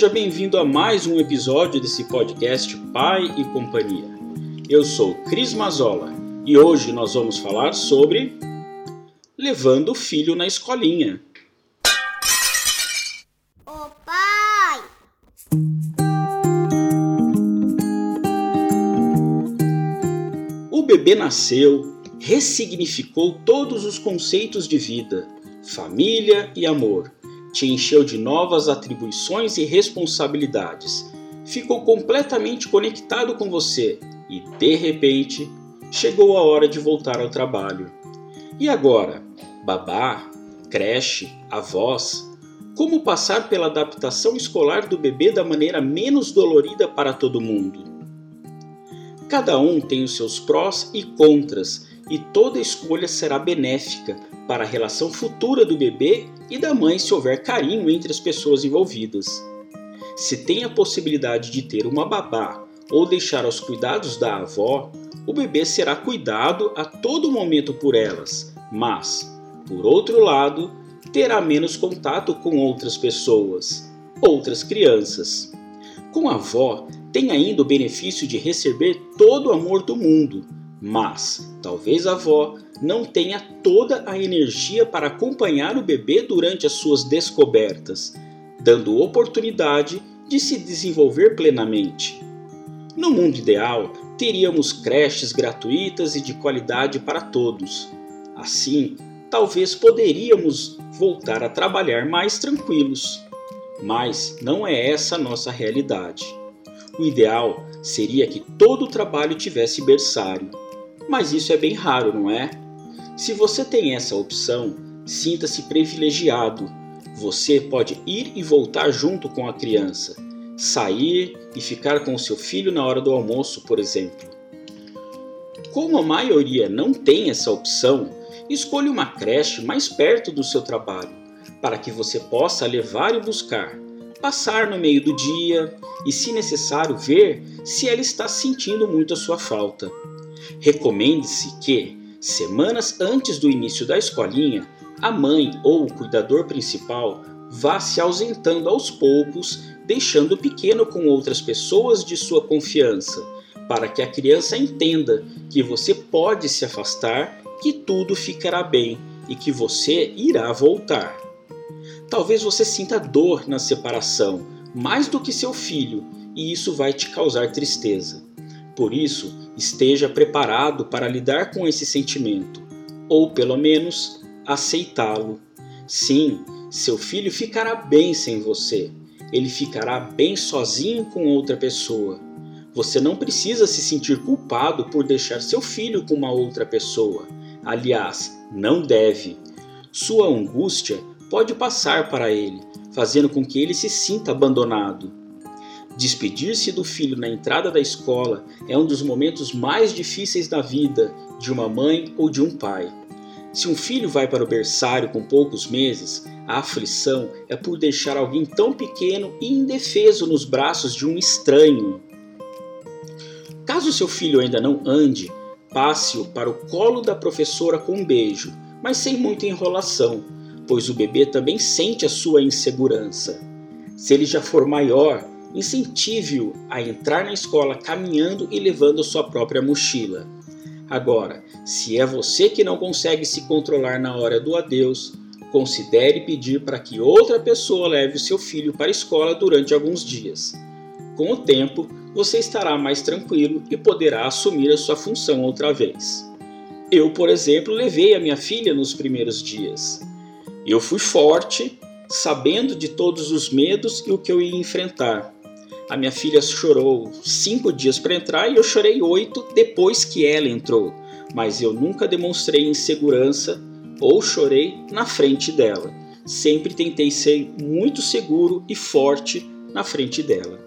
Seja bem-vindo a mais um episódio desse podcast Pai e Companhia. Eu sou Cris Mazola e hoje nós vamos falar sobre levando o filho na escolinha. Ô pai! O bebê nasceu, ressignificou todos os conceitos de vida, família e amor te encheu de novas atribuições e responsabilidades. Ficou completamente conectado com você e, de repente, chegou a hora de voltar ao trabalho. E agora? Babá, creche, avós? Como passar pela adaptação escolar do bebê da maneira menos dolorida para todo mundo? Cada um tem os seus prós e contras, e toda escolha será benéfica para a relação futura do bebê e da mãe se houver carinho entre as pessoas envolvidas. Se tem a possibilidade de ter uma babá ou deixar aos cuidados da avó, o bebê será cuidado a todo momento por elas, mas, por outro lado, terá menos contato com outras pessoas, outras crianças. Com a avó, tem ainda o benefício de receber todo o amor do mundo, mas talvez a avó não tenha toda a energia para acompanhar o bebê durante as suas descobertas, dando oportunidade de se desenvolver plenamente. No mundo ideal, teríamos creches gratuitas e de qualidade para todos. Assim, talvez poderíamos voltar a trabalhar mais tranquilos. Mas não é essa a nossa realidade. O ideal seria que todo o trabalho tivesse berçário, mas isso é bem raro, não é? Se você tem essa opção, sinta-se privilegiado. Você pode ir e voltar junto com a criança, sair e ficar com o seu filho na hora do almoço, por exemplo. Como a maioria não tem essa opção, escolha uma creche mais perto do seu trabalho, para que você possa levar e buscar, passar no meio do dia e, se necessário, ver se ela está sentindo muito a sua falta. Recomende-se que, Semanas antes do início da escolinha, a mãe ou o cuidador principal vá se ausentando aos poucos, deixando o pequeno com outras pessoas de sua confiança, para que a criança entenda que você pode se afastar, que tudo ficará bem e que você irá voltar. Talvez você sinta dor na separação, mais do que seu filho, e isso vai te causar tristeza. Por isso, esteja preparado para lidar com esse sentimento, ou pelo menos aceitá-lo. Sim, seu filho ficará bem sem você. Ele ficará bem sozinho com outra pessoa. Você não precisa se sentir culpado por deixar seu filho com uma outra pessoa. Aliás, não deve. Sua angústia pode passar para ele, fazendo com que ele se sinta abandonado. Despedir-se do filho na entrada da escola é um dos momentos mais difíceis da vida de uma mãe ou de um pai. Se um filho vai para o berçário com poucos meses, a aflição é por deixar alguém tão pequeno e indefeso nos braços de um estranho. Caso seu filho ainda não ande, passe-o para o colo da professora com um beijo, mas sem muita enrolação, pois o bebê também sente a sua insegurança. Se ele já for maior, Incentive-o a entrar na escola caminhando e levando sua própria mochila. Agora, se é você que não consegue se controlar na hora do adeus, considere pedir para que outra pessoa leve seu filho para a escola durante alguns dias. Com o tempo, você estará mais tranquilo e poderá assumir a sua função outra vez. Eu, por exemplo, levei a minha filha nos primeiros dias. Eu fui forte, sabendo de todos os medos e o que eu ia enfrentar. A minha filha chorou cinco dias para entrar e eu chorei oito depois que ela entrou, mas eu nunca demonstrei insegurança ou chorei na frente dela. Sempre tentei ser muito seguro e forte na frente dela.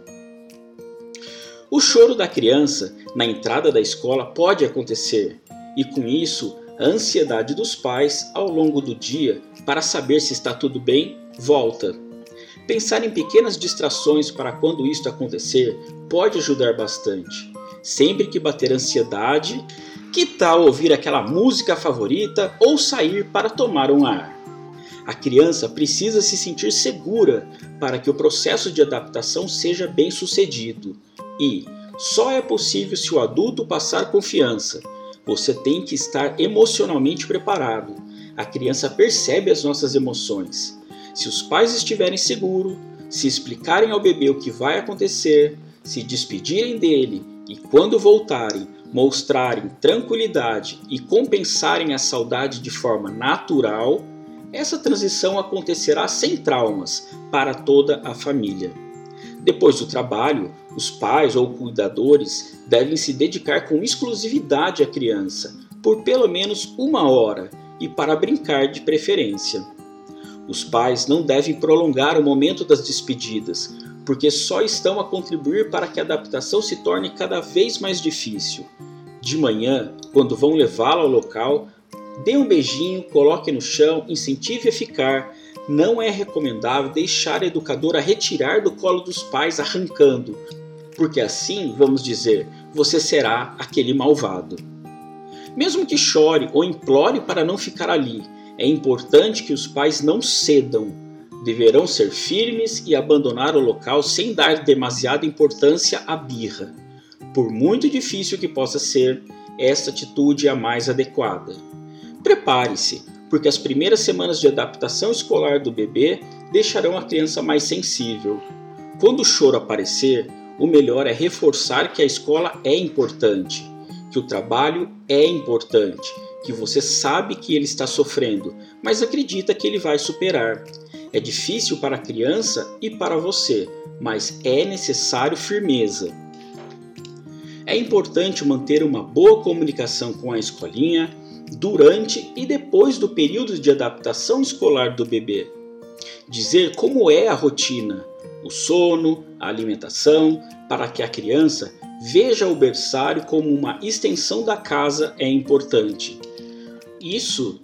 O choro da criança na entrada da escola pode acontecer, e com isso, a ansiedade dos pais ao longo do dia para saber se está tudo bem volta. Pensar em pequenas distrações para quando isto acontecer pode ajudar bastante. Sempre que bater ansiedade, que tal ouvir aquela música favorita ou sair para tomar um ar? A criança precisa se sentir segura para que o processo de adaptação seja bem sucedido. E só é possível se o adulto passar confiança. Você tem que estar emocionalmente preparado. A criança percebe as nossas emoções. Se os pais estiverem seguros, se explicarem ao bebê o que vai acontecer, se despedirem dele e, quando voltarem, mostrarem tranquilidade e compensarem a saudade de forma natural, essa transição acontecerá sem traumas para toda a família. Depois do trabalho, os pais ou cuidadores devem se dedicar com exclusividade à criança, por pelo menos uma hora e para brincar de preferência. Os pais não devem prolongar o momento das despedidas, porque só estão a contribuir para que a adaptação se torne cada vez mais difícil. De manhã, quando vão levá-lo ao local, Dê um beijinho, coloque no chão, incentive a ficar. Não é recomendável deixar a educadora retirar do colo dos pais arrancando, porque assim, vamos dizer, você será aquele malvado. Mesmo que chore ou implore para não ficar ali, é importante que os pais não cedam. Deverão ser firmes e abandonar o local sem dar demasiada importância à birra. Por muito difícil que possa ser, esta atitude é a mais adequada. Prepare-se, porque as primeiras semanas de adaptação escolar do bebê deixarão a criança mais sensível. Quando o choro aparecer, o melhor é reforçar que a escola é importante, que o trabalho é importante, que você sabe que ele está sofrendo, mas acredita que ele vai superar. É difícil para a criança e para você, mas é necessário firmeza. É importante manter uma boa comunicação com a escolinha, durante e depois do período de adaptação escolar do bebê. Dizer como é a rotina, o sono, a alimentação, para que a criança veja o berçário como uma extensão da casa é importante. Isso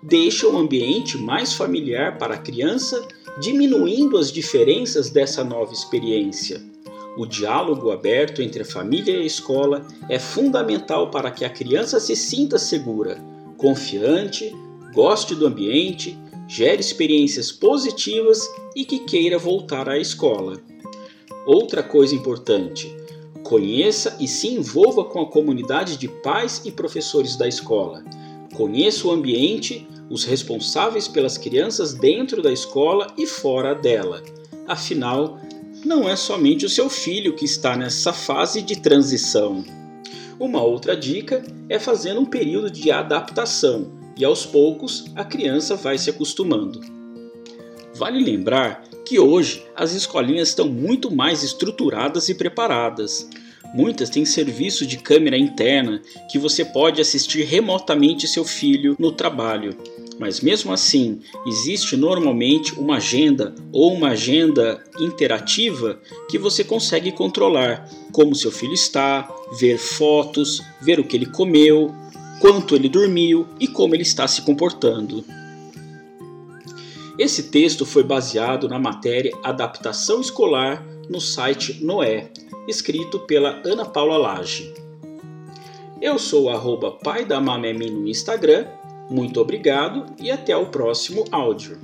deixa o ambiente mais familiar para a criança, diminuindo as diferenças dessa nova experiência. O diálogo aberto entre a família e a escola é fundamental para que a criança se sinta segura, confiante, goste do ambiente, gere experiências positivas e que queira voltar à escola. Outra coisa importante: conheça e se envolva com a comunidade de pais e professores da escola. Conheça o ambiente, os responsáveis pelas crianças dentro da escola e fora dela. Afinal, não é somente o seu filho que está nessa fase de transição. Uma outra dica é fazer um período de adaptação e aos poucos a criança vai se acostumando. Vale lembrar que hoje as escolinhas estão muito mais estruturadas e preparadas. Muitas têm serviço de câmera interna que você pode assistir remotamente seu filho no trabalho. Mas mesmo assim, existe normalmente uma agenda ou uma agenda interativa que você consegue controlar, como seu filho está, ver fotos, ver o que ele comeu, quanto ele dormiu e como ele está se comportando. Esse texto foi baseado na matéria Adaptação Escolar no site Noé, escrito pela Ana Paula Lage. Eu sou o pai da Mamemi no Instagram muito obrigado e até o próximo áudio.